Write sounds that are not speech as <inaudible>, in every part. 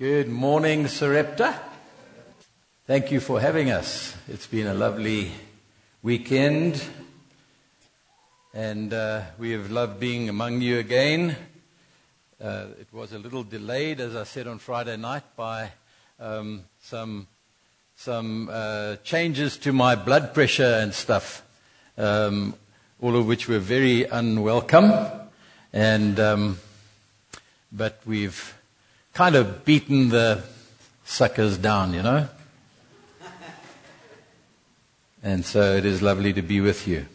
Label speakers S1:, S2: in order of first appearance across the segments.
S1: Good morning, Sarepta. Thank you for having us. It's been a lovely weekend, and uh, we have loved being among you again. Uh, it was a little delayed, as I said on Friday night, by um, some some uh, changes to my blood pressure and stuff, um, all of which were very unwelcome, and um, but we've kind of beaten the suckers down, you know. And so it is lovely to be with you.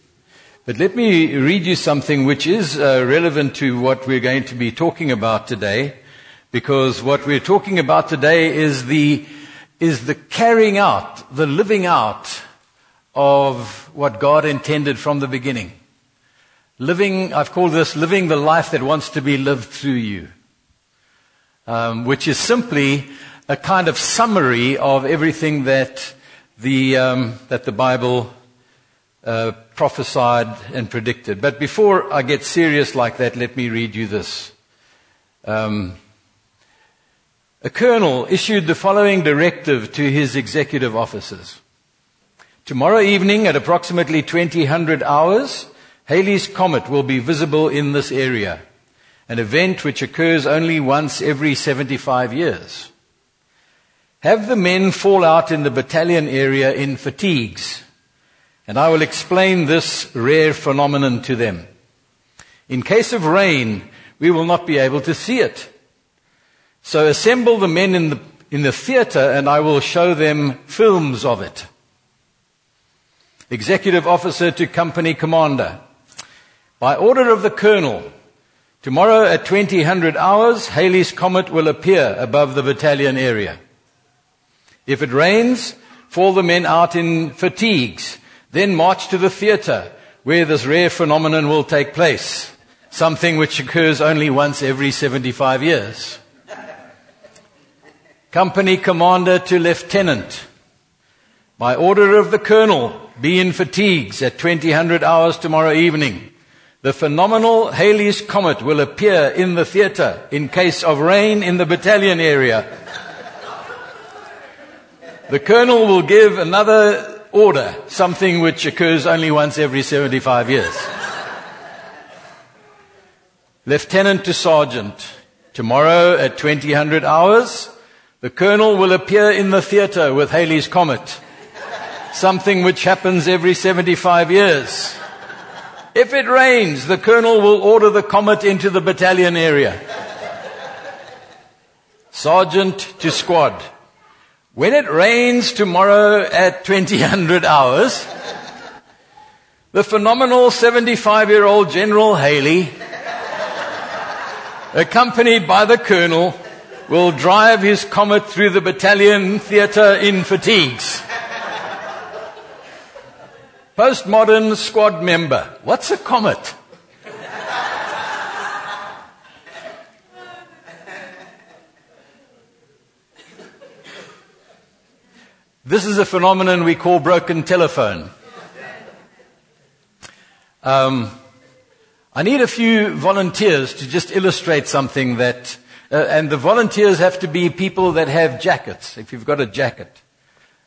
S1: But let me read you something which is uh, relevant to what we're going to be talking about today, because what we're talking about today is the, is the carrying out, the living out of what God intended from the beginning. Living, I've called this living the life that wants to be lived through you um, which is simply a kind of summary of everything that the, um, that the Bible uh, prophesied and predicted. But before I get serious like that, let me read you this. Um, a colonel issued the following directive to his executive officers. Tomorrow evening at approximately 2000 hours, Halley's Comet will be visible in this area an event which occurs only once every 75 years. Have the men fall out in the battalion area in fatigues, and I will explain this rare phenomenon to them. In case of rain, we will not be able to see it. So assemble the men in the, in the theater and I will show them films of it. Executive officer to company commander. By order of the colonel, Tomorrow at 2000 hours, Halley's Comet will appear above the battalion area. If it rains, fall the men out in fatigues, then march to the theater where this rare phenomenon will take place, something which occurs only once every 75 years. Company commander to lieutenant. By order of the colonel, be in fatigues at 2000 hours tomorrow evening. The phenomenal Halley's Comet will appear in the theater in case of rain in the battalion area. The colonel will give another order, something which occurs only once every 75 years. Lieutenant to sergeant, tomorrow at 2000 hours, the colonel will appear in the theater with Halley's Comet, something which happens every 75 years. If it rains, the colonel will order the comet into the battalion area. Sergeant to squad. When it rains tomorrow at 2000 hours, the phenomenal 75 year old General Haley, accompanied by the colonel, will drive his comet through the battalion theater in fatigues. Postmodern squad member. What's a comet? This is a phenomenon we call broken telephone. Um, I need a few volunteers to just illustrate something that, uh, and the volunteers have to be people that have jackets. If you've got a jacket,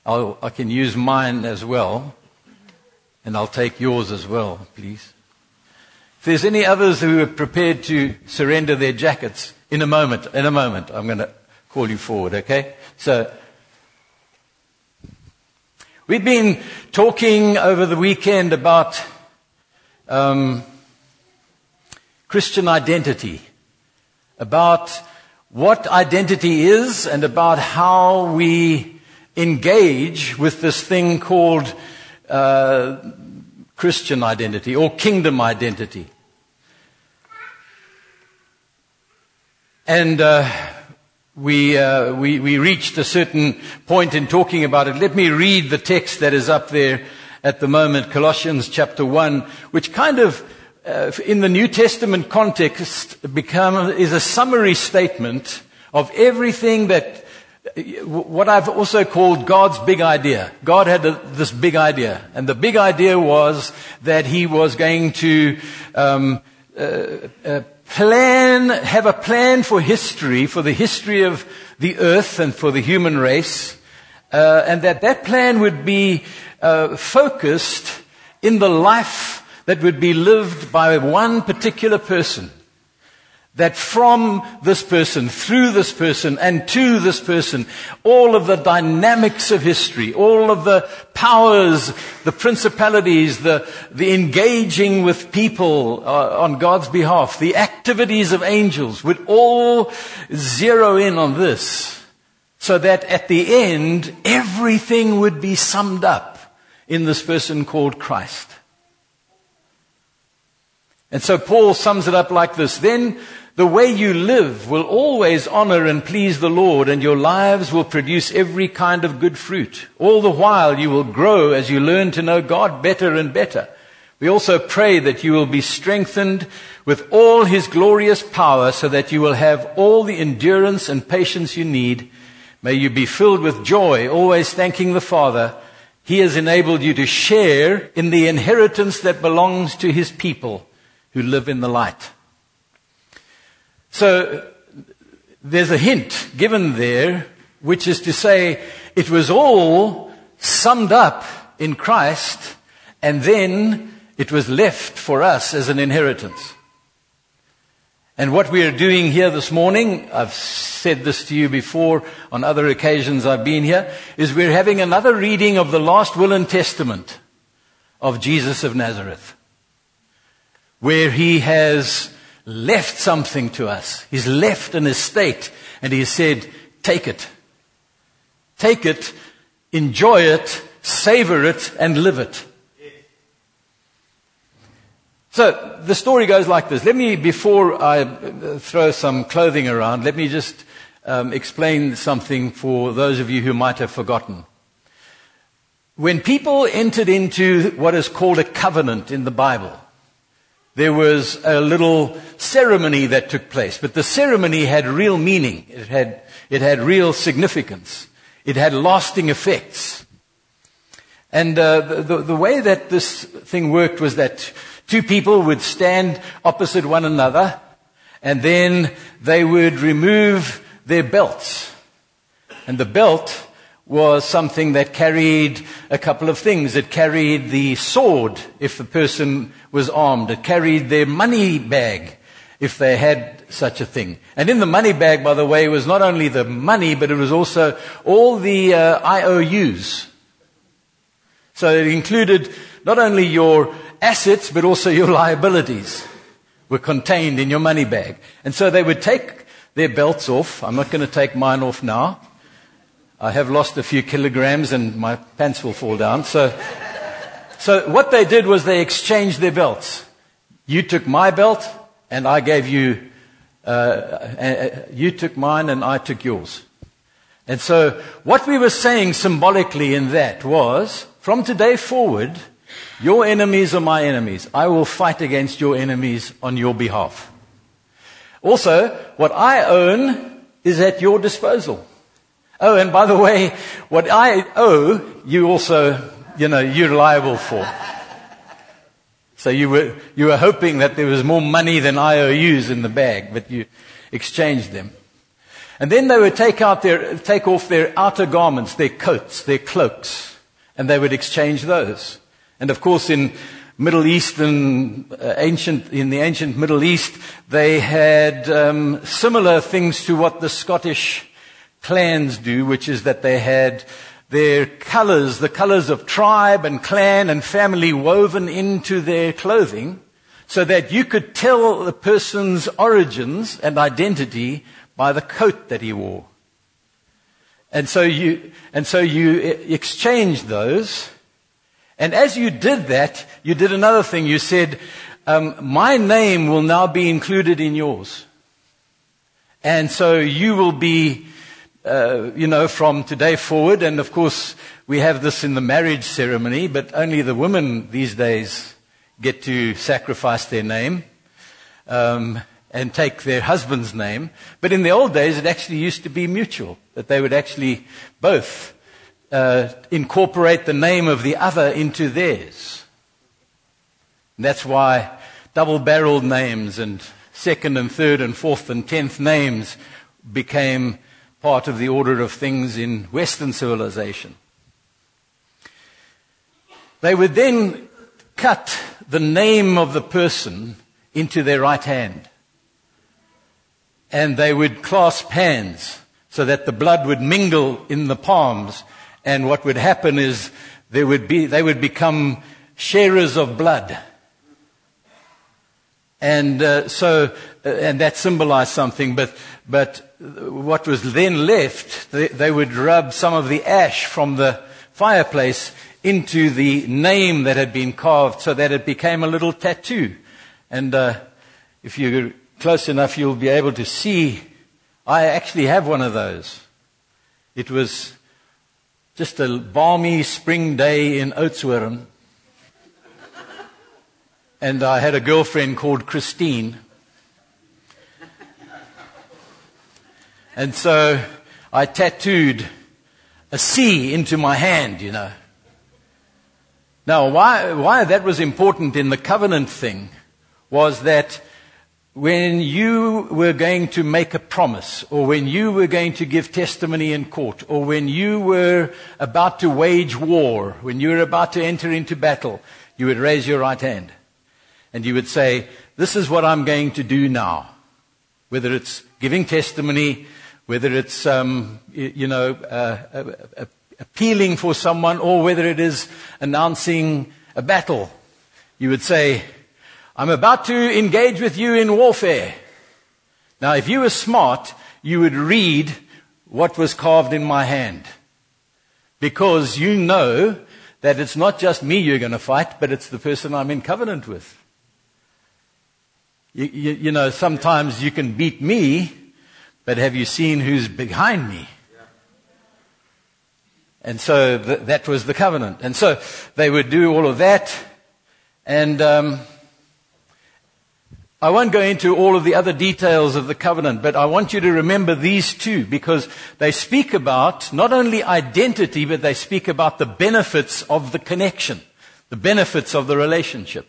S1: I'll, I can use mine as well. And I'll take yours as well, please. If there's any others who are prepared to surrender their jackets, in a moment, in a moment, I'm going to call you forward, okay? So, we've been talking over the weekend about um, Christian identity, about what identity is and about how we engage with this thing called uh, Christian identity or kingdom identity. And uh, we, uh, we, we reached a certain point in talking about it. Let me read the text that is up there at the moment, Colossians chapter 1, which kind of, uh, in the New Testament context, become, is a summary statement of everything that what I've also called God's big idea. God had a, this big idea, and the big idea was that He was going to um, uh, uh, plan, have a plan for history, for the history of the earth and for the human race, uh, and that that plan would be uh, focused in the life that would be lived by one particular person that from this person, through this person, and to this person, all of the dynamics of history, all of the powers, the principalities, the, the engaging with people uh, on God's behalf, the activities of angels would all zero in on this so that at the end, everything would be summed up in this person called Christ. And so Paul sums it up like this. Then the way you live will always honor and please the Lord, and your lives will produce every kind of good fruit. All the while you will grow as you learn to know God better and better. We also pray that you will be strengthened with all His glorious power so that you will have all the endurance and patience you need. May you be filled with joy, always thanking the Father. He has enabled you to share in the inheritance that belongs to His people who live in the light. So there's a hint given there, which is to say it was all summed up in Christ and then it was left for us as an inheritance. And what we are doing here this morning, I've said this to you before on other occasions I've been here, is we're having another reading of the last will and testament of Jesus of Nazareth, where he has left something to us. He's left an estate and he said, take it. Take it, enjoy it, savor it, and live it. So the story goes like this. Let me, before I throw some clothing around, let me just um, explain something for those of you who might have forgotten. When people entered into what is called a covenant in the Bible, there was a little ceremony that took place, but the ceremony had real meaning. It had, it had real significance. It had lasting effects. And uh, the, the way that this thing worked was that two people would stand opposite one another, and then they would remove their belts. And the belt was something that carried a couple of things. It carried the sword if the person was armed. It carried their money bag if they had such a thing. And in the money bag, by the way, was not only the money, but it was also all the uh, IOUs. So it included not only your assets, but also your <laughs> liabilities were contained in your money bag. And so they would take their belts off. I'm not going to take mine off now. I have lost a few kilograms and my pants will fall down. So, so what they did was they exchanged their belts. You took my belt and I gave you, uh, uh, you took mine and I took yours. And so what we were saying symbolically in that was, from today forward, your enemies are my enemies. I will fight against your enemies on your behalf. Also, what I own is at your disposal. Oh, and by the way, what I owe, you also, you know, you're liable for. So you were, you were hoping that there was more money than IOUs in the bag, but you exchanged them. And then they would take out their, take off their outer garments, their coats, their cloaks, and they would exchange those. And of course in Middle Eastern, uh, ancient, in the ancient Middle East, they had um, similar things to what the Scottish clans do, which is that they had their colors, the colors of tribe and clan and family woven into their clothing so that you could tell the person's origins and identity by the coat that he wore. And so you, and so you exchanged those. And as you did that, you did another thing. You said, um, my name will now be included in yours. And so you will be uh, you know, from today forward. And of course, we have this in the marriage ceremony, but only the women these days get to sacrifice their name um, and take their husband's name. But in the old days, it actually used to be mutual, that they would actually both uh, incorporate the name of the other into theirs. And that's why double barreled names and second and third and fourth and tenth names became part of the order of things in Western civilization. They would then cut the name of the person into their right hand. And they would clasp hands so that the blood would mingle in the palms. And what would happen is there would be, they would become sharers of blood. And uh, so, uh, and that symbolized something, but, but what was then left, they, they would rub some of the ash from the fireplace into the name that had been carved so that it became a little tattoo. And uh, if you're close enough, you'll be able to see. I actually have one of those. It was just a balmy spring day in Oudtshoorn. and I had a girlfriend called Christine. And so I tattooed a C into my hand, you know. Now, why, why that was important in the covenant thing was that when you were going to make a promise, or when you were going to give testimony in court, or when you were about to wage war, when you were about to enter into battle, you would raise your right hand. And you would say, This is what I'm going to do now. Whether it's giving testimony, whether it's, um, you know, uh, uh, uh, appealing for someone, or whether it is announcing a battle. You would say, I'm about to engage with you in warfare. Now, if you were smart, you would read what was carved in my hand. Because you know that it's not just me you're going to fight, but it's the person I'm in covenant with. You, you, you know, sometimes you can beat me, but have you seen who's behind me? And so th- that was the covenant. And so they would do all of that. And um, I won't go into all of the other details of the covenant, but I want you to remember these two because they speak about not only identity, but they speak about the benefits of the connection, the benefits of the relationship.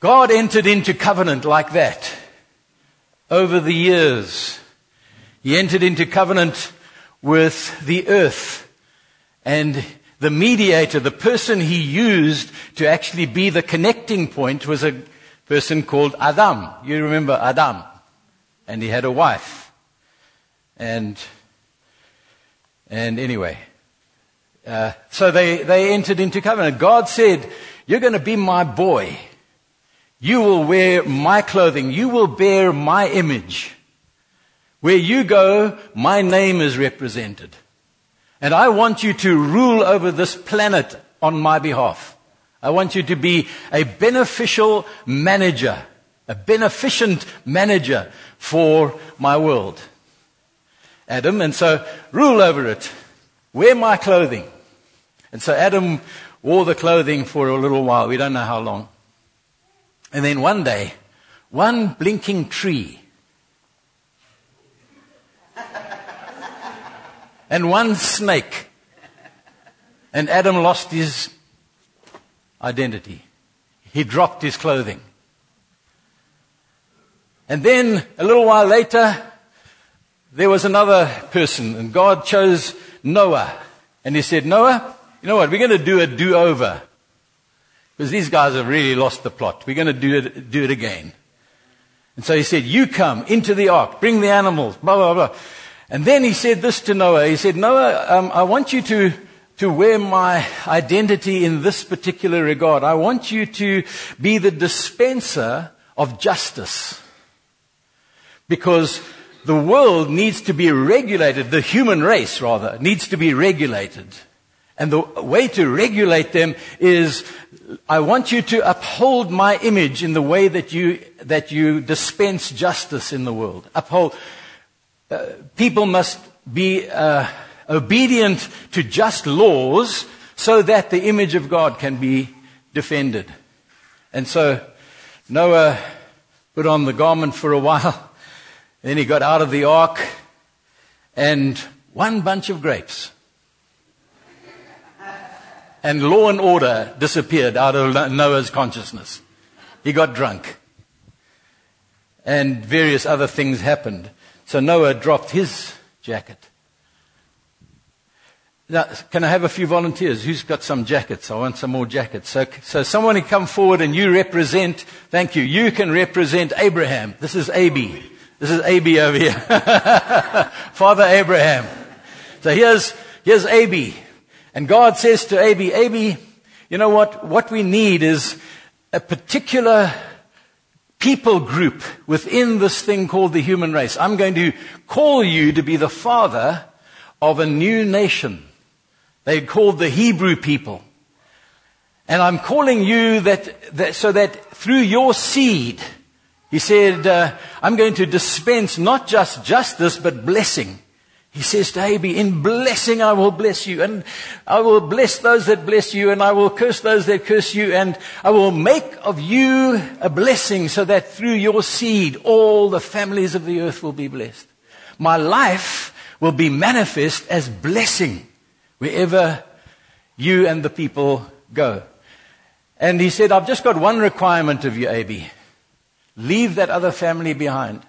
S1: God entered into covenant like that over the years. He entered into covenant with the earth and the mediator, the person he used to actually be the connecting point was a person called Adam. You remember Adam. And he had a wife. And, and anyway. Uh, so they, they entered into covenant. God said, you're going to be my boy. You will wear my clothing. You will bear my image. Where you go, my name is represented. And I want you to rule over this planet on my behalf. I want you to be a beneficial manager, a beneficent manager for my world. Adam, and so rule over it. Wear my clothing. And so Adam wore the clothing for a little while. We don't know how long. And then one day, one blinking tree <laughs> and one snake. And Adam lost his identity. He dropped his clothing. And then a little while later, there was another person, and God chose Noah. And he said, Noah, you know what? We're going to do a do over. Because these guys have really lost the plot. We're going to do it, do it again. And so he said, You come into the ark, bring the animals, blah, blah, blah. And then he said this to Noah. He said, Noah, um, I want you to to wear my identity in this particular regard. I want you to be the dispenser of justice. Because the world needs to be regulated, the human race rather, needs to be regulated. And the way to regulate them is I want you to uphold my image in the way that you, that you dispense justice in the world. Uphold. Uh, people must be, uh, obedient to just laws so that the image of God can be defended. And so Noah put on the garment for a while. <laughs> Then he got out of the ark and one bunch of grapes. And law and order disappeared out of Noah's consciousness. He got drunk. And various other things happened. So Noah dropped his jacket. Now, can I have a few volunteers? Who's got some jackets? I want some more jackets. So, so someone can come forward and you represent, thank you, you can represent Abraham. This is AB. This is AB over here. <laughs> Father Abraham. So here's, here's AB. And God says to AB, AB, you know what? What we need is a particular people group within this thing called the human race. I'm going to call you to be the father of a new nation. They called the Hebrew people. And I'm calling you that, that so that through your seed, he said, uh, I'm going to dispense not just justice, but blessing. He says to Abi, in blessing I will bless you, and I will bless those that bless you, and I will curse those that curse you, and I will make of you a blessing so that through your seed all the families of the earth will be blessed. My life will be manifest as blessing wherever you and the people go. And he said, I've just got one requirement of you, Abi. Leave that other family behind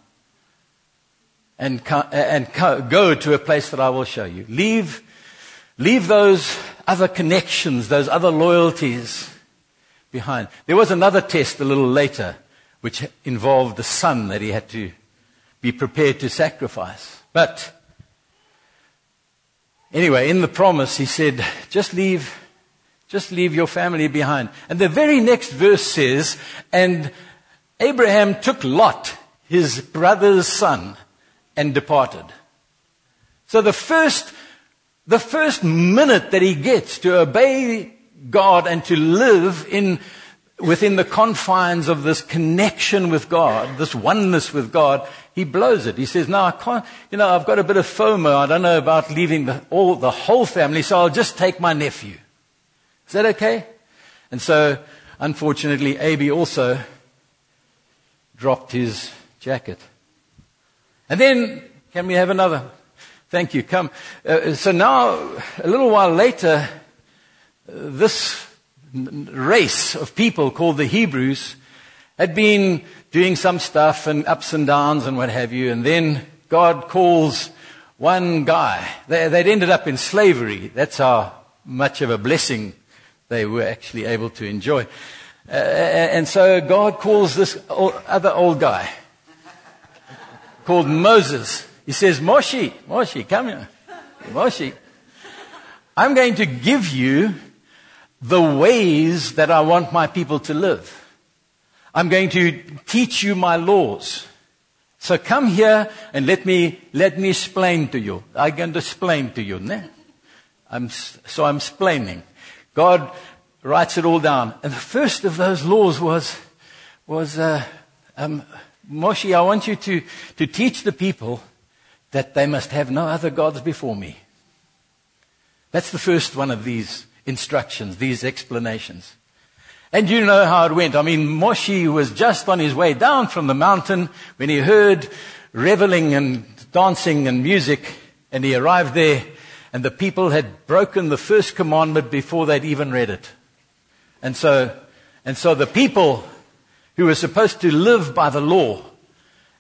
S1: and, and go to a place that I will show you. Leave, leave those other connections, those other loyalties behind. There was another test a little later which involved the son that he had to be prepared to sacrifice. But Anyway, in the promise, he said, just leave, just leave your family behind. And the very next verse says, and Abraham took Lot, his brother's son, and departed. So the first, the first minute that he gets to obey God and to live in within the confines of this connection with God, this oneness with God, he blows it. He says, no, I can't, you know, I've got a bit of FOMO. I don't know about leaving the, all, the whole family, so I'll just take my nephew. Is that okay? And so, unfortunately, Abi also dropped his jacket. And then, can we have another? Thank you. Come. Uh, so now, a little while later, uh, this race of people called the Hebrews had been doing some stuff and ups and downs and what have you, and then God calls one guy. They, would ended up in slavery. That's how much of a blessing they were actually able to enjoy. Uh, and so God calls this other old guy called Moses. He says, Moshe, Moshe, come here. Moshe, I'm going to give you the ways that I want my people to live. I'm going to teach you my laws. So come here and let me, let me explain to you. I'm going to explain to you. Ne? I'm, so I'm explaining. God writes it all down. And the first of those laws was, was, uh, um, Moshe, I want you to, to teach the people that they must have no other gods before me. That's the first one of these instructions, these explanations. And you know how it went. I mean, Moshe was just on his way down from the mountain when he heard reveling and dancing and music, and he arrived there, and the people had broken the first commandment before they'd even read it. And so, and so the people who were supposed to live by the law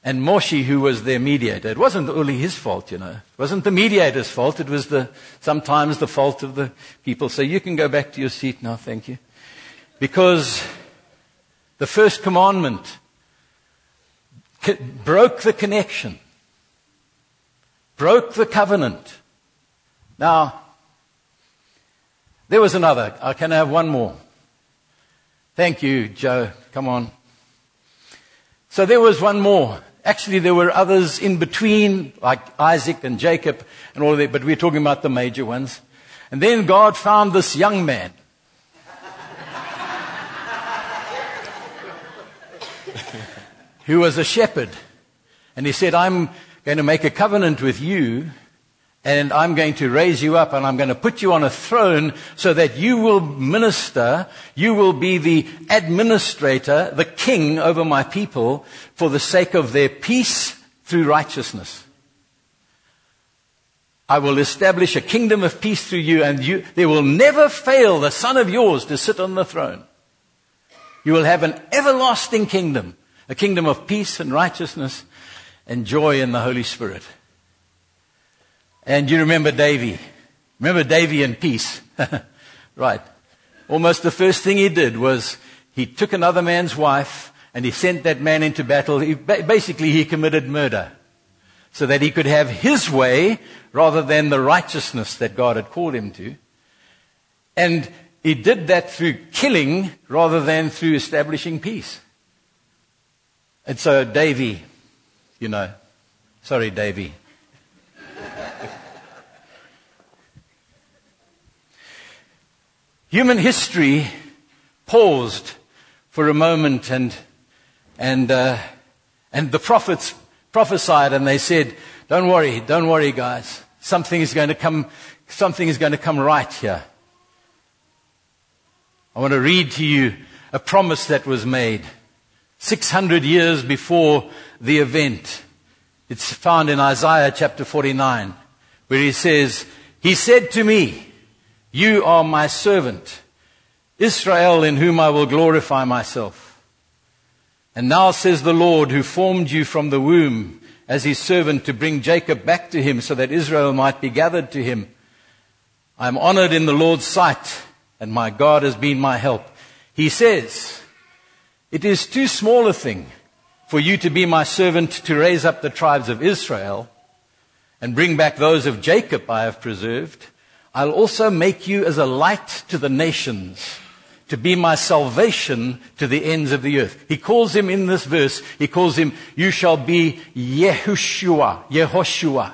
S1: and Moshe, who was their mediator. It wasn't only his fault, you know. It wasn't the mediator's fault. It was the, sometimes the fault of the people. So you can go back to your seat now, thank you. Because the first commandment broke the connection, broke the covenant. Now, there was another. Uh, I can have one more. Thank you, Joe. Come on. So there was one more. Actually, there were others in between, like Isaac and Jacob and all of that, but we're talking about the major ones. And then God found this young man. <laughs> who was a shepherd. And he said, I'm going to make a covenant with you and I'm going to raise you up and I'm going to put you on a throne so that you will minister, you will be the administrator, the king over my people for the sake of their peace through righteousness. I will establish a kingdom of peace through you and you, there will never fail the son of yours to sit on the throne. You will have an everlasting kingdom, a kingdom of peace and righteousness. and joy in the Holy Spirit. And you remember Davy. Remember Davy and peace. <laughs> right. Almost the first thing he did was he took another man's wife and he sent that man into battle. He, basically, he committed murder so that he could have his way rather than the righteousness that God had called him to. And he did that through killing rather than through establishing peace. And so, Davy, you know, sorry, Davy. Human history paused for a moment and, and, uh, and the prophets prophesied and they said, don't worry, don't worry guys. Something is going to come, something is going to come right here. I want to read to you a promise that was made 600 years before the event. It's found in Isaiah chapter 49 where he says, He said to me, you are my servant, Israel, in whom I will glorify myself. And now says the Lord, who formed you from the womb as his servant to bring Jacob back to him so that Israel might be gathered to him. I am honored in the Lord's sight, and my God has been my help. He says, It is too small a thing for you to be my servant to raise up the tribes of Israel and bring back those of Jacob I have preserved. I'll also make you as a light to the nations to be my salvation to the ends of the earth. He calls him in this verse, he calls him, you shall be Yehoshua, Yehoshua.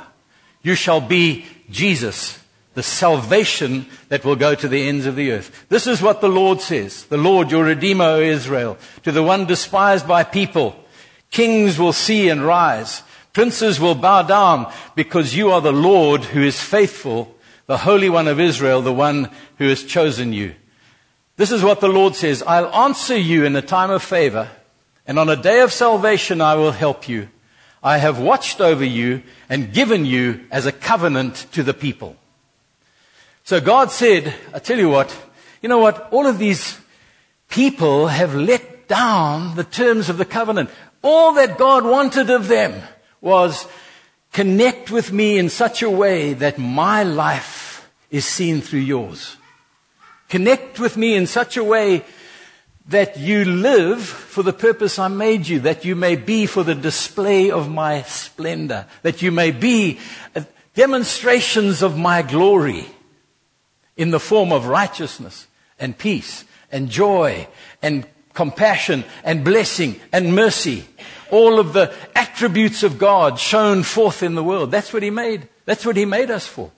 S1: You shall be Jesus, the salvation that will go to the ends of the earth. This is what the Lord says. The Lord, your Redeemer, O Israel, to the one despised by people. Kings will see and rise. Princes will bow down because you are the Lord who is faithful the Holy One of Israel, the one who has chosen you. This is what the Lord says I'll answer you in a time of favor, and on a day of salvation I will help you. I have watched over you and given you as a covenant to the people. So God said, I tell you what, you know what? All of these people have let down the terms of the covenant. All that God wanted of them was Connect with me in such a way that my life is seen through yours. Connect with me in such a way that you live for the purpose I made you, that you may be for the display of my splendor, that you may be uh, demonstrations of my glory in the form of righteousness and peace and joy and compassion and blessing and mercy all of the attributes of God shown forth in the world. That's what He made. That's what He made us for.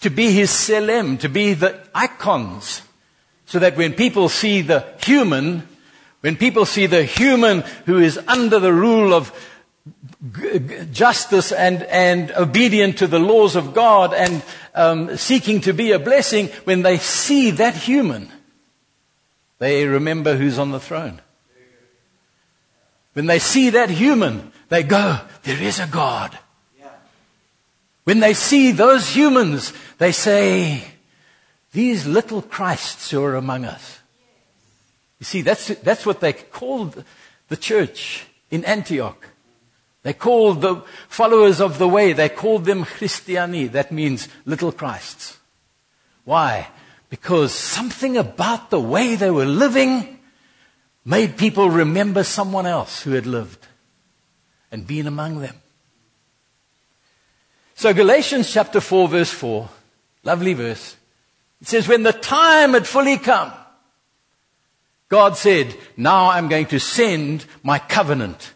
S1: To be His Tselem, to be the icons, so that when people see the human, when people see the human who is under the rule of justice and, and obedient to the laws of God and um, seeking to be a blessing, when they see that human, they remember who's on the throne. When they see that human, they go, there is a God. When they see those humans, they say, these little Christs who are among us. You see, that's, that's what they called the church in Antioch. They called the followers of the way, they called them Christiani. That means little Christs. Why? Because something about the way they were living made people remember someone else who had lived and been among them. So, Galatians chapter 4, verse 4, lovely verse. It says, When the time had fully come, God said, Now I'm going to send my covenant.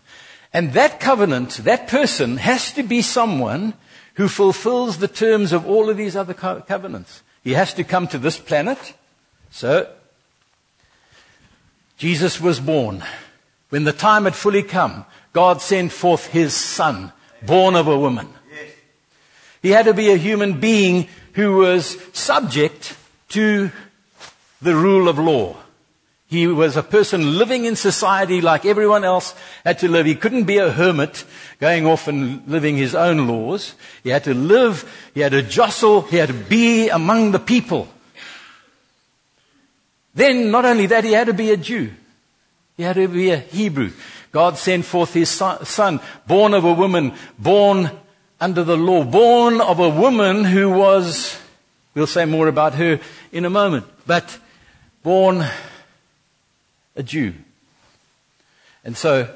S1: And that covenant, that person, has to be someone who fulfills the terms of all of these other co- covenants. He has to come to this planet. So, Jesus was born. When the time had fully come, God sent forth his son, born of a woman. He had to be a human being who was subject to the rule of law. He was a person living in society like everyone else had to live. He couldn't be a hermit going off and living his own laws. He had to live, he had to jostle, he had to be among the people. Then, not only that, he had to be a Jew. He had to be a Hebrew. God sent forth his son, born of a woman, born under the law, born of a woman who was, we'll say more about her in a moment, but born a Jew. And so,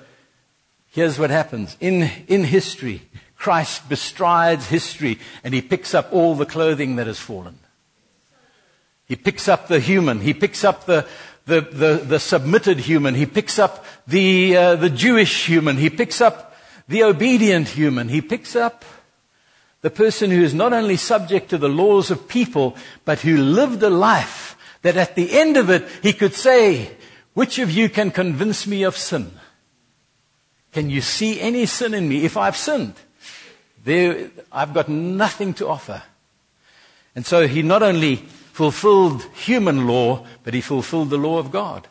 S1: here's what happens. In, in history, Christ bestrides history and he picks up all the clothing that has fallen. He picks up the human. He picks up the, the, the, the submitted human. He picks up the, uh, the Jewish human. He picks up the obedient human. He picks up the person who is not only subject to the laws of people, but who lived a life that at the end of it, he could say, which of you can convince me of sin? Can you see any sin in me? If I've sinned, there, I've got nothing to offer. And so he not only fulfilled human law, but he fulfilled the law of God.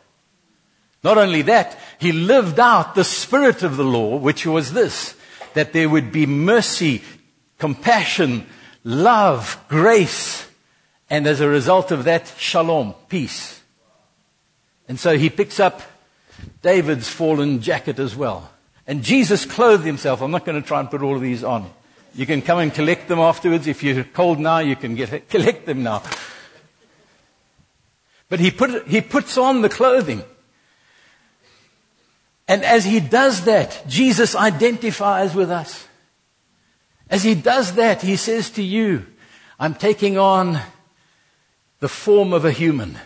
S1: Not only that, he lived out the spirit of the law, which was this, that there would be mercy, compassion, love, grace, and as a result of that, shalom, peace. And so he picks up David's fallen jacket as well. And Jesus clothed himself. I'm not going to try and put all of these on. You can come and collect them afterwards. If you're cold now, you can get, <laughs> collect them now. But he, put, he puts on the clothing. And as he does that, Jesus identifies with us. As he does that, he says to you, I'm taking on the form of a human.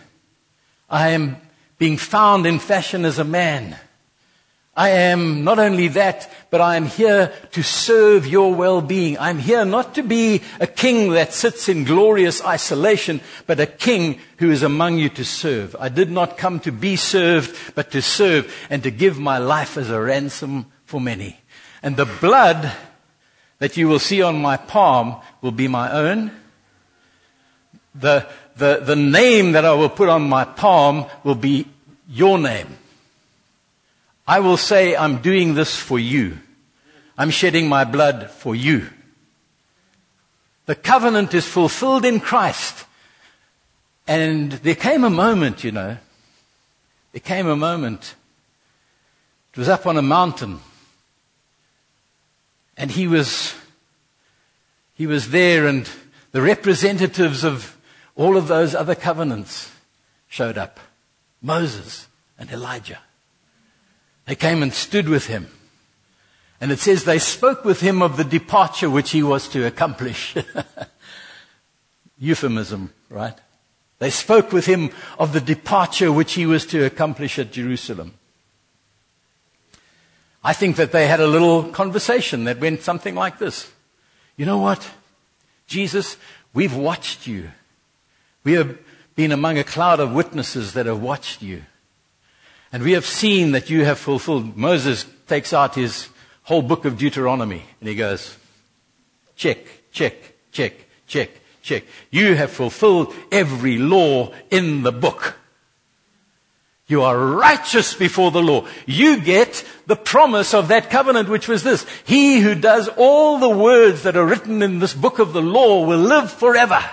S1: I am being found in fashion as a man. I am not only that, but I am here to serve your well-being. I'm here not to be a king that sits in glorious isolation, but a king who is among you to serve. I did not come to be served, but to serve and to give my life as a ransom for many. And the blood that you will see on my palm will be my own. The, the, the name that I will put on my palm will be your name. I will say, I'm doing this for you. I'm shedding my blood for you. The covenant is fulfilled in Christ. And there came a moment, you know, there came a moment. It was up on a mountain. And he was, he was there and the representatives of all of those other covenants showed up. Moses and Elijah. They came and stood with him. And it says they spoke with him of the departure which he was to accomplish. <laughs> Euphemism, right? They spoke with him of the departure which he was to accomplish at Jerusalem. I think that they had a little conversation that went something like this. You know what? Jesus, we've watched you. We have been among a cloud of witnesses that have watched you. And we have seen that you have fulfilled. Moses takes out his whole book of Deuteronomy and he goes, check, check, check, check, check. You have fulfilled every law in the book. You are righteous before the law. You get the promise of that covenant, which was this. He who does all the words that are written in this book of the law will live forever.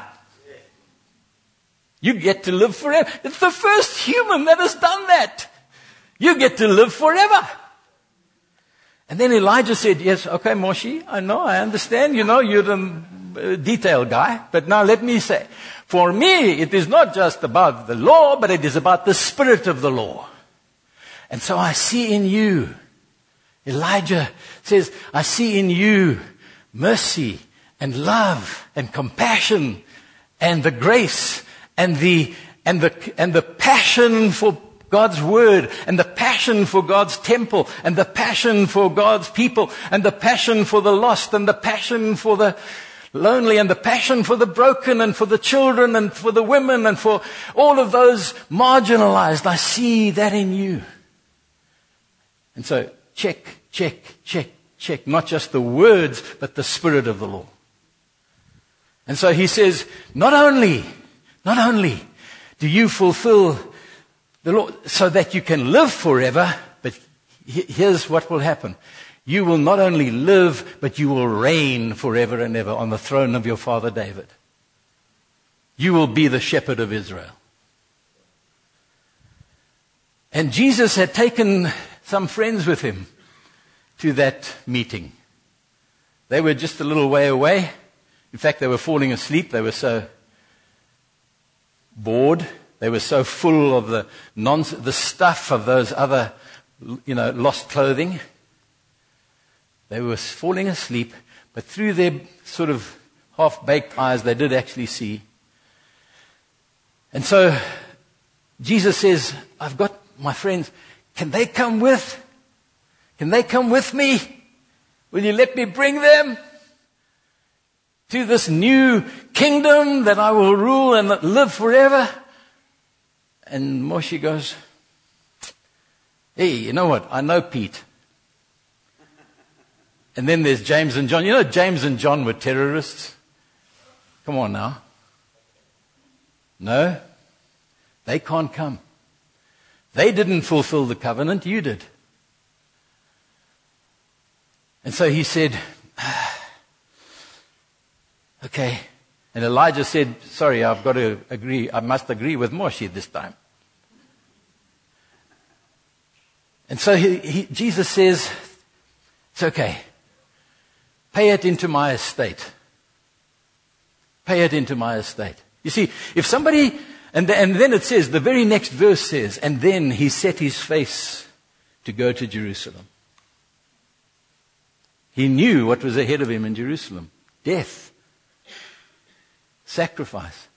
S1: You get to live forever. It's the first human that has done that. You get to live forever. And then Elijah said, yes, okay, Moshi, I know, I understand, you know, you're the uh, detail guy, but now let me say, for me, it is not just about the law, but it is about the spirit of the law. And so I see in you, Elijah says, I see in you mercy and love and compassion and the grace and the, and the, and the passion for God's word and the passion for God's temple and the passion for God's people and the passion for the lost and the passion for the lonely and the passion for the broken and for the children and for the women and for all of those marginalized. I see that in you. And so check, check, check, check. Not just the words, but the spirit of the law. And so he says, not only, not only do you fulfill the law so that you can live forever. But here's what will happen. You will not only live, but you will reign forever and ever on the throne of your father David. You will be the shepherd of Israel. And Jesus had taken some friends with him to that meeting. They were just a little way away. In fact, they were falling asleep. They were so bored. They were so full of the, nonsense, the stuff of those other, you know, lost clothing. They were falling asleep, but through their sort of half baked eyes, they did actually see. And so Jesus says, I've got my friends. Can they come with? Can they come with me? Will you let me bring them to this new kingdom that I will rule and live forever? And Moshe goes, Hey, you know what? I know Pete. And then there's James and John. You know, James and John were terrorists. Come on now. No, they can't come. They didn't fulfill the covenant, you did. And so he said, <sighs> Okay. And Elijah said, Sorry, I've got to agree. I must agree with Moshe this time. And so he, he, Jesus says, It's okay. Pay it into my estate. Pay it into my estate. You see, if somebody, and, and then it says, the very next verse says, and then he set his face to go to Jerusalem. He knew what was ahead of him in Jerusalem death, sacrifice.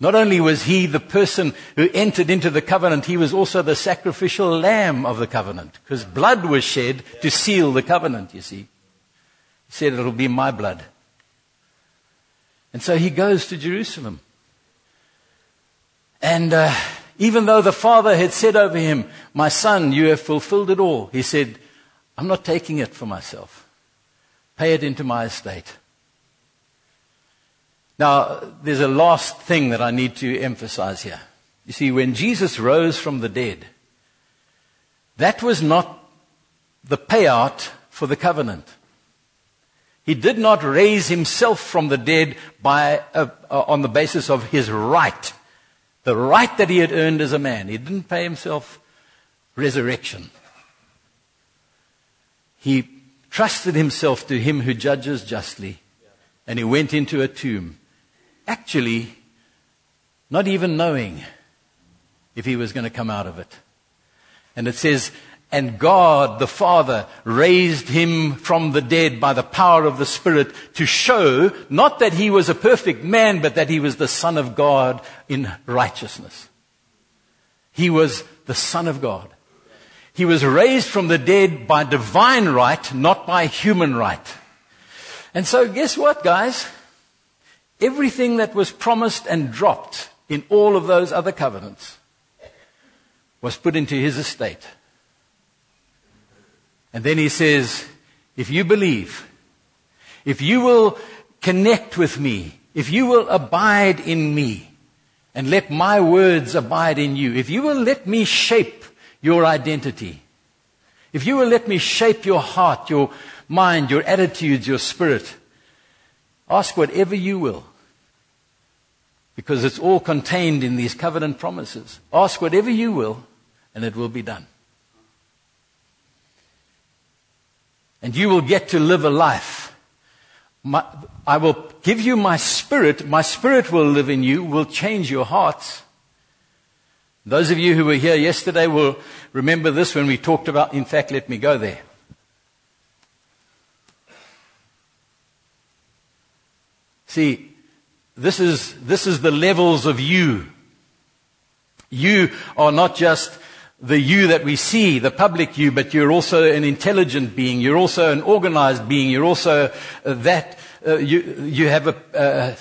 S1: Not only was he the person who entered into the covenant, he was also the sacrificial lamb of the covenant, because blood was shed to seal the covenant, you see. He said, It'll be my blood. And so he goes to Jerusalem. And uh, even though the father had said over him, My son, you have fulfilled it all, he said, I'm not taking it for myself. Pay it into my estate. Now, there's a last thing that I need to emphasize here. You see, when Jesus rose from the dead, that was not the payout for the covenant. He did not raise himself from the dead by, uh, uh, on the basis of his right, the right that he had earned as a man. He didn't pay himself resurrection. He trusted himself to him who judges justly, and he went into a tomb, actually not even knowing if he was going to come out of it. And it says, and God the Father raised him from the dead by the power of the Spirit to show not that he was a perfect man, but that he was the Son of God in righteousness. He was the Son of God. He was raised from the dead by divine right, not by human right. And so guess what, guys? Everything that was promised and dropped in all of those other covenants was put into his estate. And then he says, if you believe, if you will connect with me, if you will abide in me, and let my words abide in you, if you will let me shape your identity, if you will let me shape your heart, your mind, your attitudes, your spirit, ask whatever you will. Because it's all contained in these covenant promises. Ask whatever you will, and it will be done. And you will get to live a life. My, I will give you my spirit. My spirit will live in you, will change your hearts. Those of you who were here yesterday will remember this when we talked about, in fact, let me go there. See, this is, this is the levels of you. You are not just the you that we see, the public you, but you're also an intelligent being. You're also an organized being. You're also uh, that. Uh, you, you have a,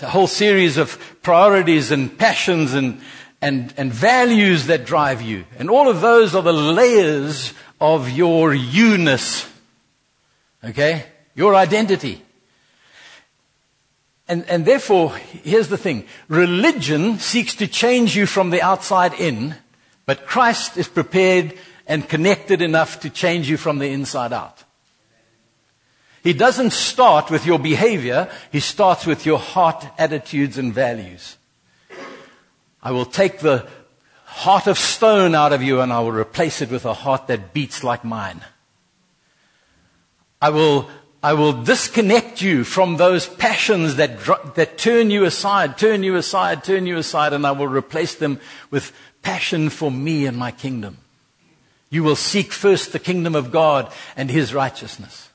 S1: a, whole series of priorities and passions and, and, and values that drive you. And all of those are the layers of your you-ness. Okay? Your identity. And, and therefore, here's the thing. Religion seeks to change you from the outside in but Christ is prepared and connected enough to change you from the inside out. He doesn't start with your behavior, he starts with your heart, attitudes, and values. I will take the heart of stone out of you and I will replace it with a heart that beats like mine. I will, I will disconnect you from those passions that, that turn you aside, turn you aside, turn you aside, and I will replace them with passion for me and my kingdom. You will seek first the kingdom of God and his righteousness.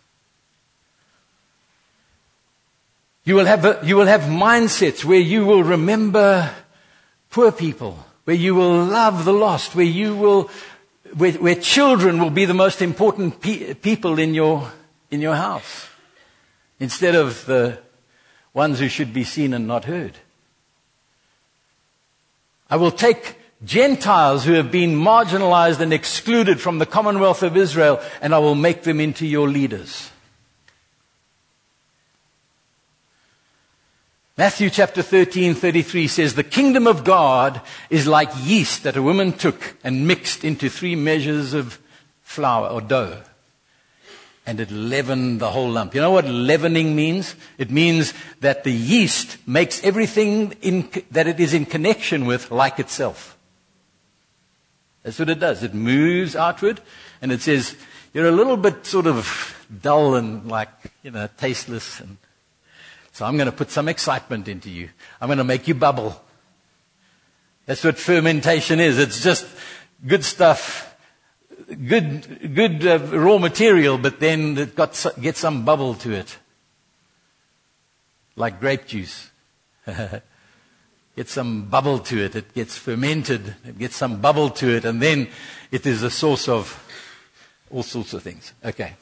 S1: You will have, a, you will have mindsets where you will remember poor people, where you will love the lost, where you will, where, where children will be the most important pe- people in your, in your house, instead of the ones who should be seen and not heard. I will take Gentiles who have been marginalized and excluded from the commonwealth of Israel, and I will make them into your leaders. Matthew chapter 13, 33 says, The kingdom of God is like yeast that a woman took and mixed into three measures of flour or dough. And it leavened the whole lump. You know what leavening means? It means that the yeast makes everything in, that it is in connection with like itself. That's what it does. It moves outward and it says, you're a little bit sort of dull and like, you know, tasteless and so I'm going to put some excitement into you. I'm going to make you bubble. That's what fermentation is. It's just good stuff, good, good uh, raw material, but then it got, get some bubble to it. Like grape juice. <laughs> get some bubble to it. It gets fermented. It gets some bubble to it, and then it is a source of all sorts of things. Okay.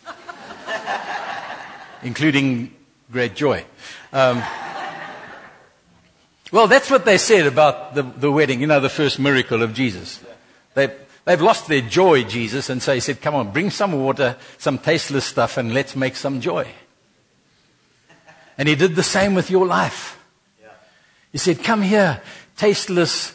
S1: <laughs> Including great joy. Um, well, that's what they said about the, the wedding, you know, the first miracle of Jesus. They, they've lost their joy, Jesus, and so he said, Come on, bring some water, some tasteless stuff, and let's make some joy. And he did the same with your life. He said, Come here, tasteless,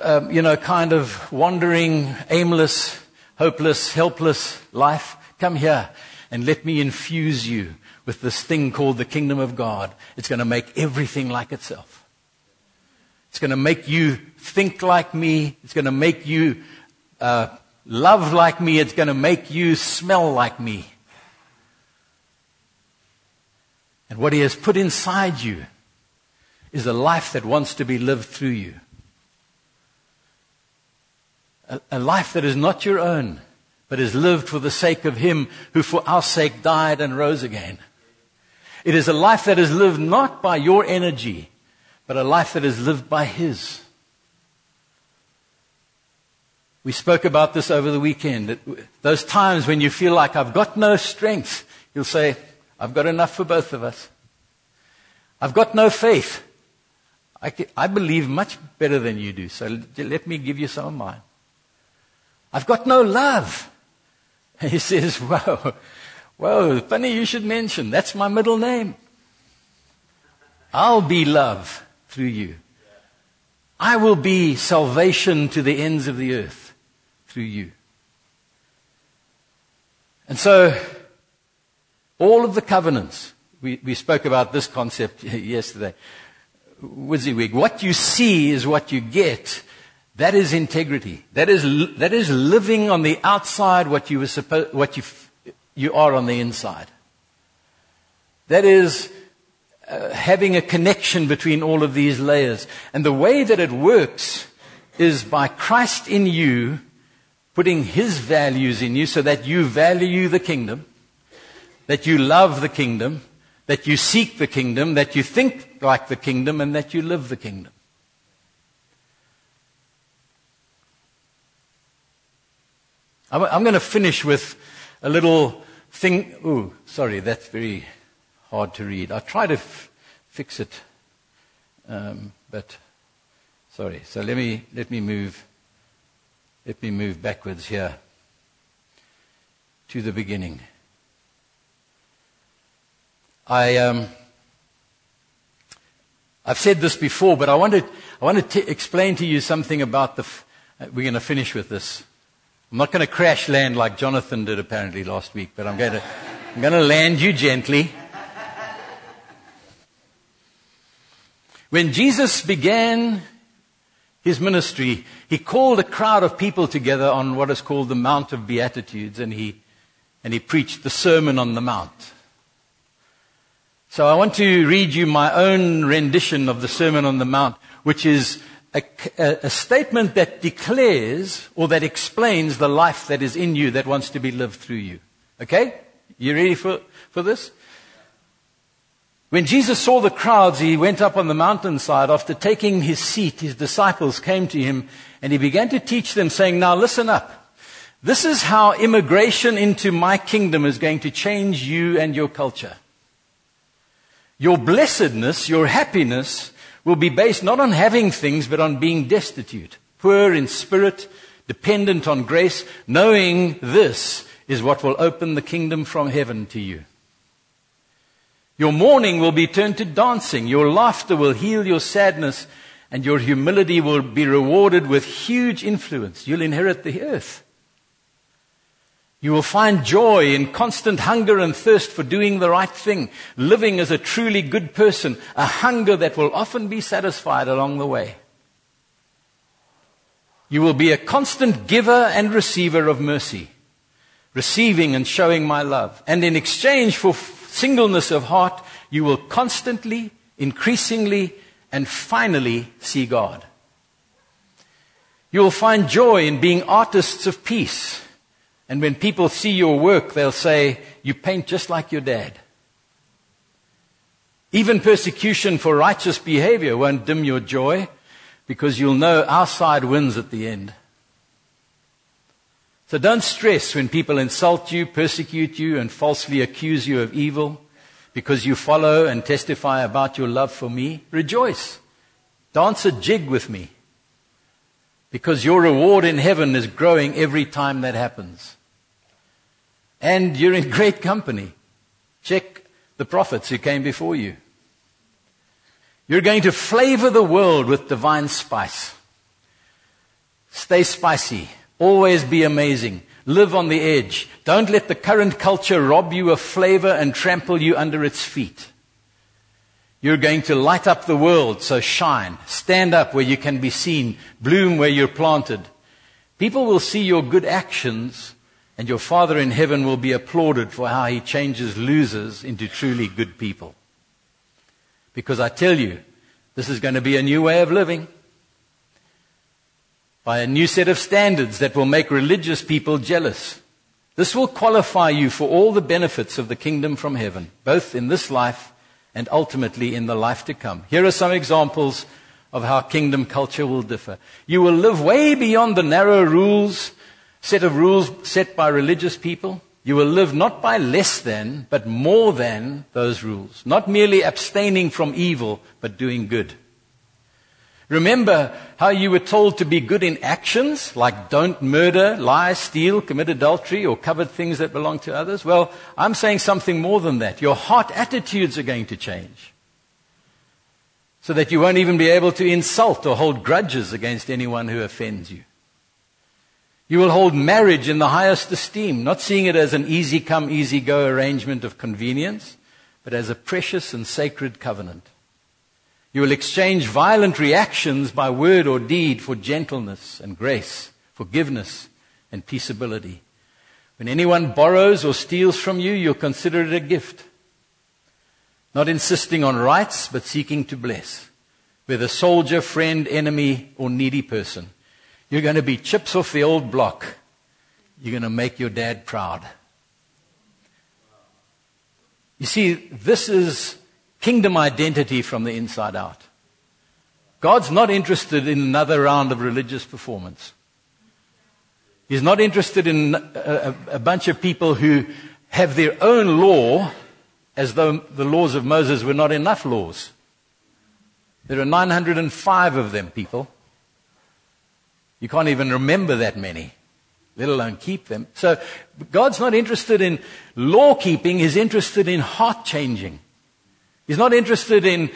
S1: um, you know, kind of wandering, aimless, hopeless, helpless life. Come here and let me infuse you with this thing called the kingdom of God. It's going to make everything like itself. It's going to make you think like me. It's going to make you uh, love like me. It's going to make you smell like me. And what He has put inside you is a life that wants to be lived through you. A, a life that is not your own, but is lived for the sake of Him who for our sake died and rose again. It is a life that is lived not by your energy, but a life that is lived by His. We spoke about this over the weekend. Those times when you feel like I've got no strength, you'll say, I've got enough for both of us. I've got no faith. I, I believe much better than you do, so let me give you some of mine. I've got no love. <laughs> he says, Whoa, whoa, funny you should mention. That's my middle name. I'll be love through you. I will be salvation to the ends of the earth through you. And so, all of the covenants, we, we spoke about this concept <laughs> yesterday. WYSIWYG. What you see is what you get. That is integrity. That is, that is living on the outside what you, were supposed, what you, you are on the inside. That is uh, having a connection between all of these layers. And the way that it works is by Christ in you putting his values in you so that you value the kingdom, that you love the kingdom, that you seek the kingdom, that you think like the kingdom, and that you live the kingdom. I'm, going to finish with a little thing. Oh, sorry, that's very hard to read. I'll try to f- fix it, um, but sorry. So let me let me move. Let me move backwards here to the beginning. I, um, I've said this before, but I want to, I want to explain to you something about the. F- uh, we're going to finish with this. I'm not going to crash land like Jonathan did apparently last week, but I'm going to, I'm going to land you gently. When Jesus began his ministry, he called a crowd of people together on what is called the Mount of Beatitudes, and he, and he preached the Sermon on the Mount. So I want to read you my own rendition of the Sermon on the Mount, which is a, a, statement that declares or that explains the life that is in you that wants to be lived through you. Okay? You ready for, for this? When Jesus saw the crowds, he went up on the mountainside. After taking his seat, his disciples came to him and he began to teach them, saying, Now listen up. This is how immigration into my kingdom is going to change you and your culture. Your blessedness, your happiness, will be based not on having things, but on being destitute, poor in spirit, dependent on grace, knowing this is what will open the kingdom from heaven to you. Your mourning will be turned to dancing. Your laughter will heal your sadness and your humility will be rewarded with huge influence. You'll inherit the earth. You will find joy in constant hunger and thirst for doing the right thing, living as a truly good person, a hunger that will often be satisfied along the way. You will be a constant giver and receiver of mercy, receiving and showing my love. And in exchange for singleness of heart, you will constantly, increasingly, and finally see God. You will find joy in being artists of peace. And when people see your work, they'll say, You paint just like your dad. Even persecution for righteous behavior won't dim your joy because you'll know our side wins at the end. So don't stress when people insult you, persecute you, and falsely accuse you of evil because you follow and testify about your love for me. Rejoice. Dance a jig with me because your reward in heaven is growing every time that happens. And you're in great company. Check the prophets who came before you. You're going to flavor the world with divine spice. Stay spicy. Always be amazing. Live on the edge. Don't let the current culture rob you of flavor and trample you under its feet. You're going to light up the world, so shine. Stand up where you can be seen. Bloom where you're planted. People will see your good actions, and your Father in heaven will be applauded for how he changes losers into truly good people. Because I tell you, this is going to be a new way of living by a new set of standards that will make religious people jealous. This will qualify you for all the benefits of the kingdom from heaven, both in this life and ultimately in the life to come. Here are some examples of how kingdom culture will differ. You will live way beyond the narrow rules, set of rules set by religious people. You will live not by less than, but more than those rules. Not merely abstaining from evil, but doing good. Remember how you were told to be good in actions, like don't murder, lie, steal, commit adultery, or covet things that belong to others? Well, I'm saying something more than that. Your heart attitudes are going to change. So that you won't even be able to insult or hold grudges against anyone who offends you. You will hold marriage in the highest esteem, not seeing it as an easy come, easy go arrangement of convenience, but as a precious and sacred covenant. You will exchange violent reactions by word or deed for gentleness and grace, forgiveness and peaceability. When anyone borrows or steals from you, you'll consider it a gift. Not insisting on rights, but seeking to bless. Whether soldier, friend, enemy, or needy person. You're going to be chips off the old block. You're going to make your dad proud. You see, this is kingdom identity from the inside out. God's not interested in another round of religious performance. He's not interested in uh, a, a, bunch of people who have their own law as though the laws of Moses were not enough laws. There are 905 of them, people. You can't even remember that many, let alone keep them. So God's not interested in law keeping, He's interested in heart changing. He's not interested in,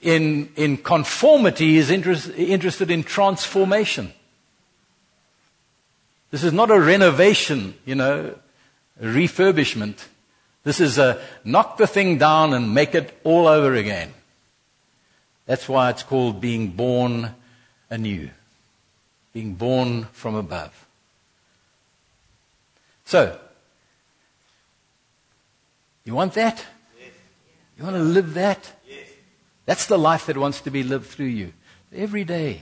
S1: in, in conformity, he's interest, interested in transformation. This is not a renovation, you know, refurbishment. This is a knock the thing down and make it all over again. That's why it's called being born anew. Being born from above. So, you want that? Yes. You want to live that? Yes. That's the life that wants to be lived through you. Every day,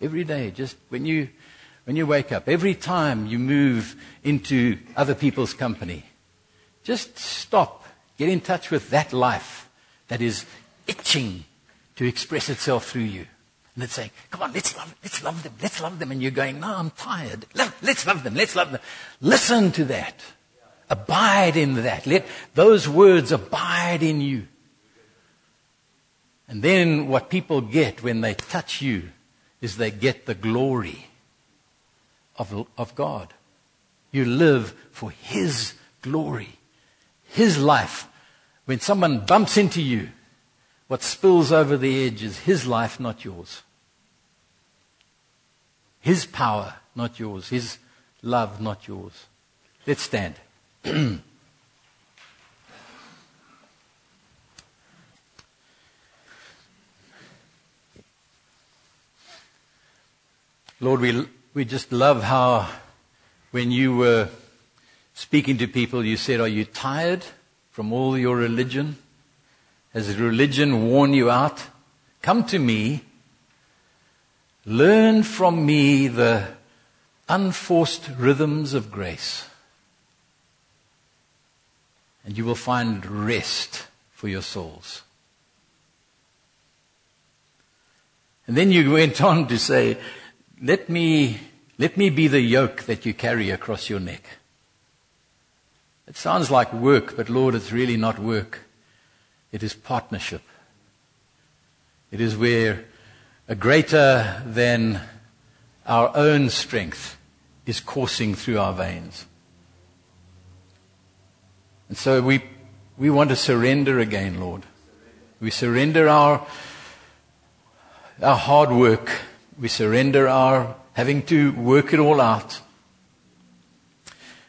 S1: every day, just when you, when you wake up, every time you move into other people's company, just stop, get in touch with that life that is itching to express itself through you. And it's saying, come on, let's love, let's love them, let's love them. And you're going, no, I'm tired. Let's love them, let's love them. Listen to that. Abide in that. Let those words abide in you. And then what people get when they touch you is they get the glory of, of God. You live for His glory, His life. When someone bumps into you, what spills over the edge is His life, not yours. His power, not yours. His love, not yours. Let's stand. <clears throat> Lord, we, we just love how when you were speaking to people, you said, Are you tired from all your religion? Has religion worn you out? Come to me Learn from me the unforced rhythms of grace, and you will find rest for your souls. And then you went on to say, let me, let me be the yoke that you carry across your neck. It sounds like work, but Lord, it's really not work. It is partnership. It is where greater than our own strength is coursing through our veins. And so we, we want to surrender again, Lord. We surrender our, our hard work. We surrender our having to work it all out.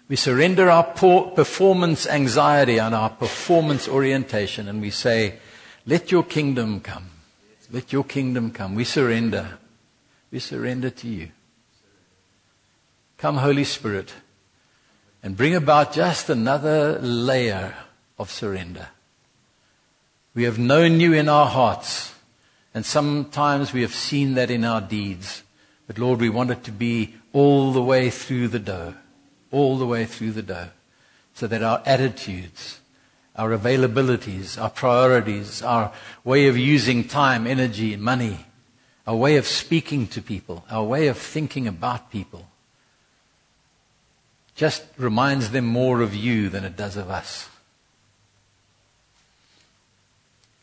S1: We surrender our poor performance anxiety and our performance orientation and we say, let your kingdom come. Let your kingdom come. We surrender. We surrender to you. Come, Holy Spirit, and bring about just another layer of surrender. We have known you in our hearts, and sometimes we have seen that in our deeds. But Lord, we want it to be all the way through the dough, all the way through the dough, so that our attitudes, our availabilities, our priorities, our way of using time, energy, money, our way of speaking to people, our way of thinking about people, just reminds them more of you than it does of us.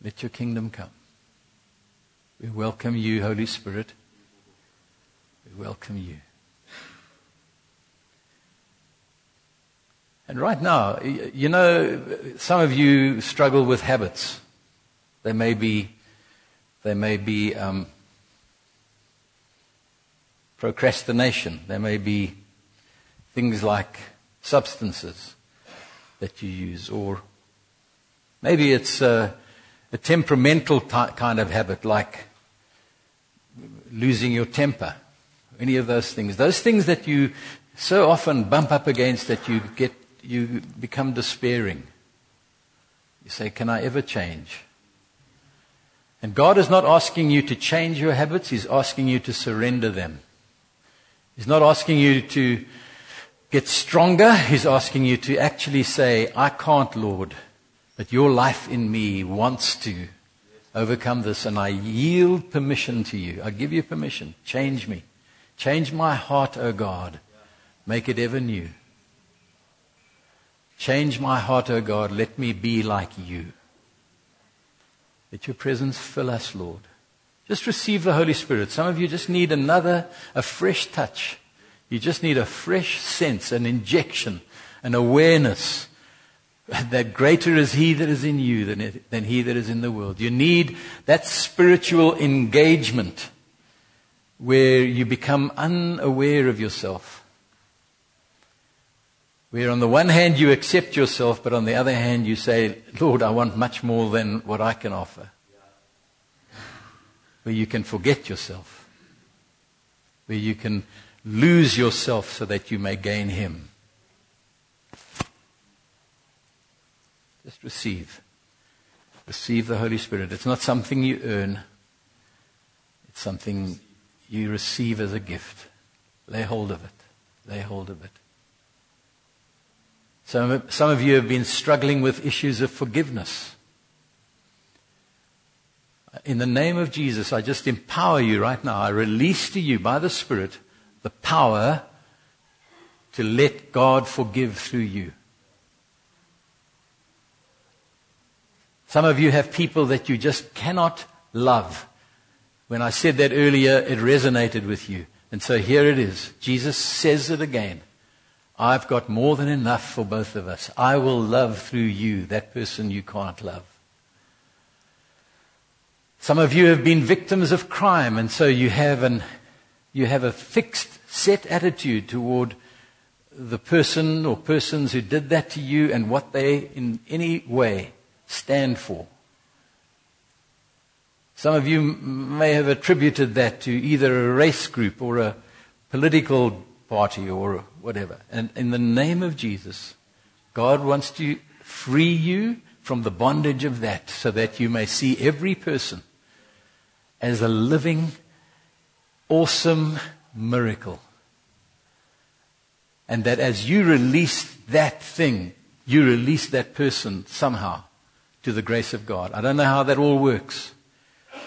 S1: Let your kingdom come. We welcome you, Holy Spirit. We welcome you. And right now, you know, some of you struggle with habits. They may be, they may be um, procrastination. There may be things like substances that you use, or maybe it's a, a temperamental kind of habit, like losing your temper. Any of those things. Those things that you so often bump up against that you get you become despairing. You say, Can I ever change? And God is not asking you to change your habits, He's asking you to surrender them. He's not asking you to get stronger, He's asking you to actually say, I can't, Lord, but your life in me wants to overcome this, and I yield permission to you. I give you permission. Change me. Change my heart, O God. Make it ever new. Change my heart, O God. Let me be like you. Let your presence fill us, Lord. Just receive the Holy Spirit. Some of you just need another, a fresh touch. You just need a fresh sense, an injection, an awareness that greater is He that is in you than, it, than He that is in the world. You need that spiritual engagement where you become unaware of yourself where on the one hand you accept yourself, but on the other hand you say, Lord, I want much more than what I can offer. Where you can forget yourself. where you can lose yourself so that you may gain Him. Just receive. Receive the Holy Spirit. It's not something you earn, it's something you receive as a gift. Lay hold of it. Lay hold of it. Some, some of you have been struggling with issues of forgiveness. In the name of Jesus, I just empower you right now. I release to you by the Spirit the power to let God forgive through you. Some of you have people that you just cannot love. When I said that earlier, it resonated with you. And so here it is. Jesus says it again. I've got more than enough for both of us. I will love through you that person you can't love. Some of you have been victims of crime, and so you have, an, you have a fixed, set attitude toward the person or persons who did that to you and what they, in any way, stand for. Some of you may have attributed that to either a race group or a political party or whatever. And in the name of Jesus, God wants to free you from the bondage of that so that you may see every person as a living, awesome miracle. And that as you release that thing, you release that person somehow to the grace of God. I don't know how that all works,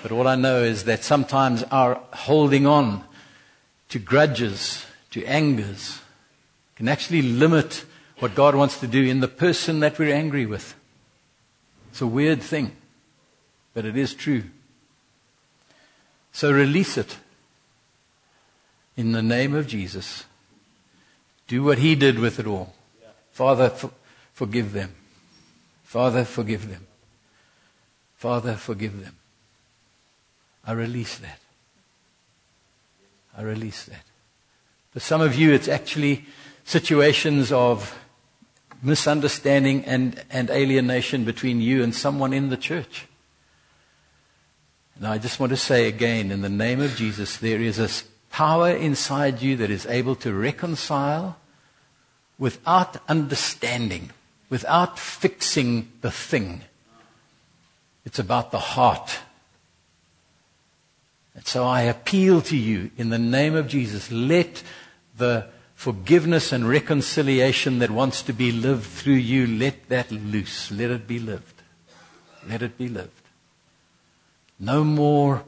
S1: but all I know is that sometimes our holding on to grudges, to angers, can actually limit what God wants to do in the person that we're angry with. It's a weird thing, but it is true. So release it in the name of Jesus. Do what He did with it all. Father, for, forgive them. Father, forgive them. Father, forgive them. I release that. I release that. For some of you, it's actually situations of misunderstanding and, and alienation between you and someone in the church. And I just want to say again, in the name of Jesus, there is a power inside you that is able to reconcile without understanding, without fixing the thing. It's about the heart. And so I appeal to you in the name of Jesus. Let the forgiveness and reconciliation that wants to be lived through you, let that loose. Let it be lived. Let it be lived. No more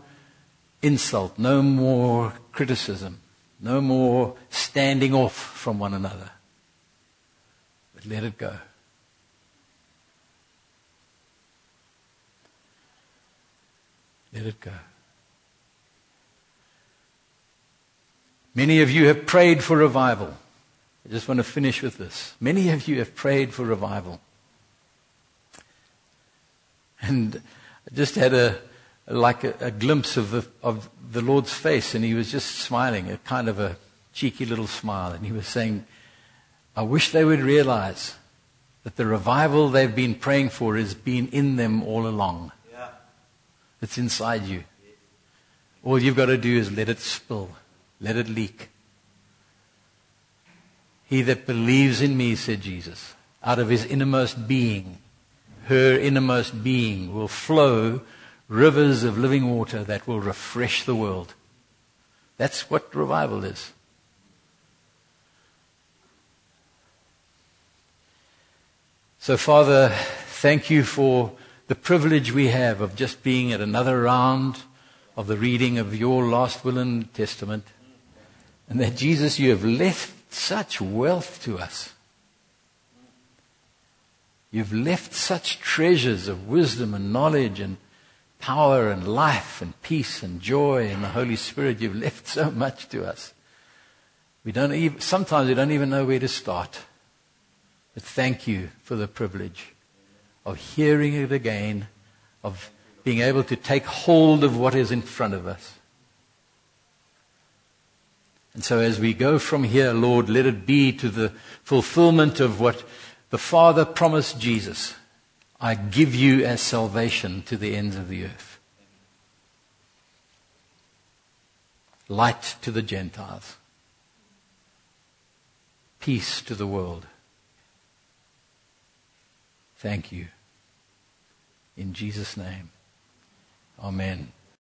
S1: insult, no more criticism, no more standing off from one another. But let it go. Let it go. Many of you have prayed for revival. I just want to finish with this. Many of you have prayed for revival. And I just had a, like a, a glimpse of the, of the Lord's face, and he was just smiling, a kind of a cheeky little smile. And he was saying, I wish they would realize that the revival they've been praying for has been in them all along. It's inside you. All you've got to do is let it spill, let it leak. He that believes in me, said Jesus, out of his innermost being, her innermost being, will flow rivers of living water that will refresh the world. That's what revival is. So, Father, thank you for the privilege we have of just being at another round of the reading of your last will and testament. And that, Jesus, you have left such wealth to us. You've left such treasures of wisdom and knowledge and power and life and peace and joy and the Holy Spirit. You've left so much to us. We don't even, sometimes we don't even know where to start. But thank you for the privilege of hearing it again, of being able to take hold of what is in front of us. And so as we go from here, Lord, let it be to the fulfillment of what the Father promised Jesus. I give you as salvation to the ends of the earth. light to the Gentiles, peace to the world. Thank you. In Jesus' name, Amen.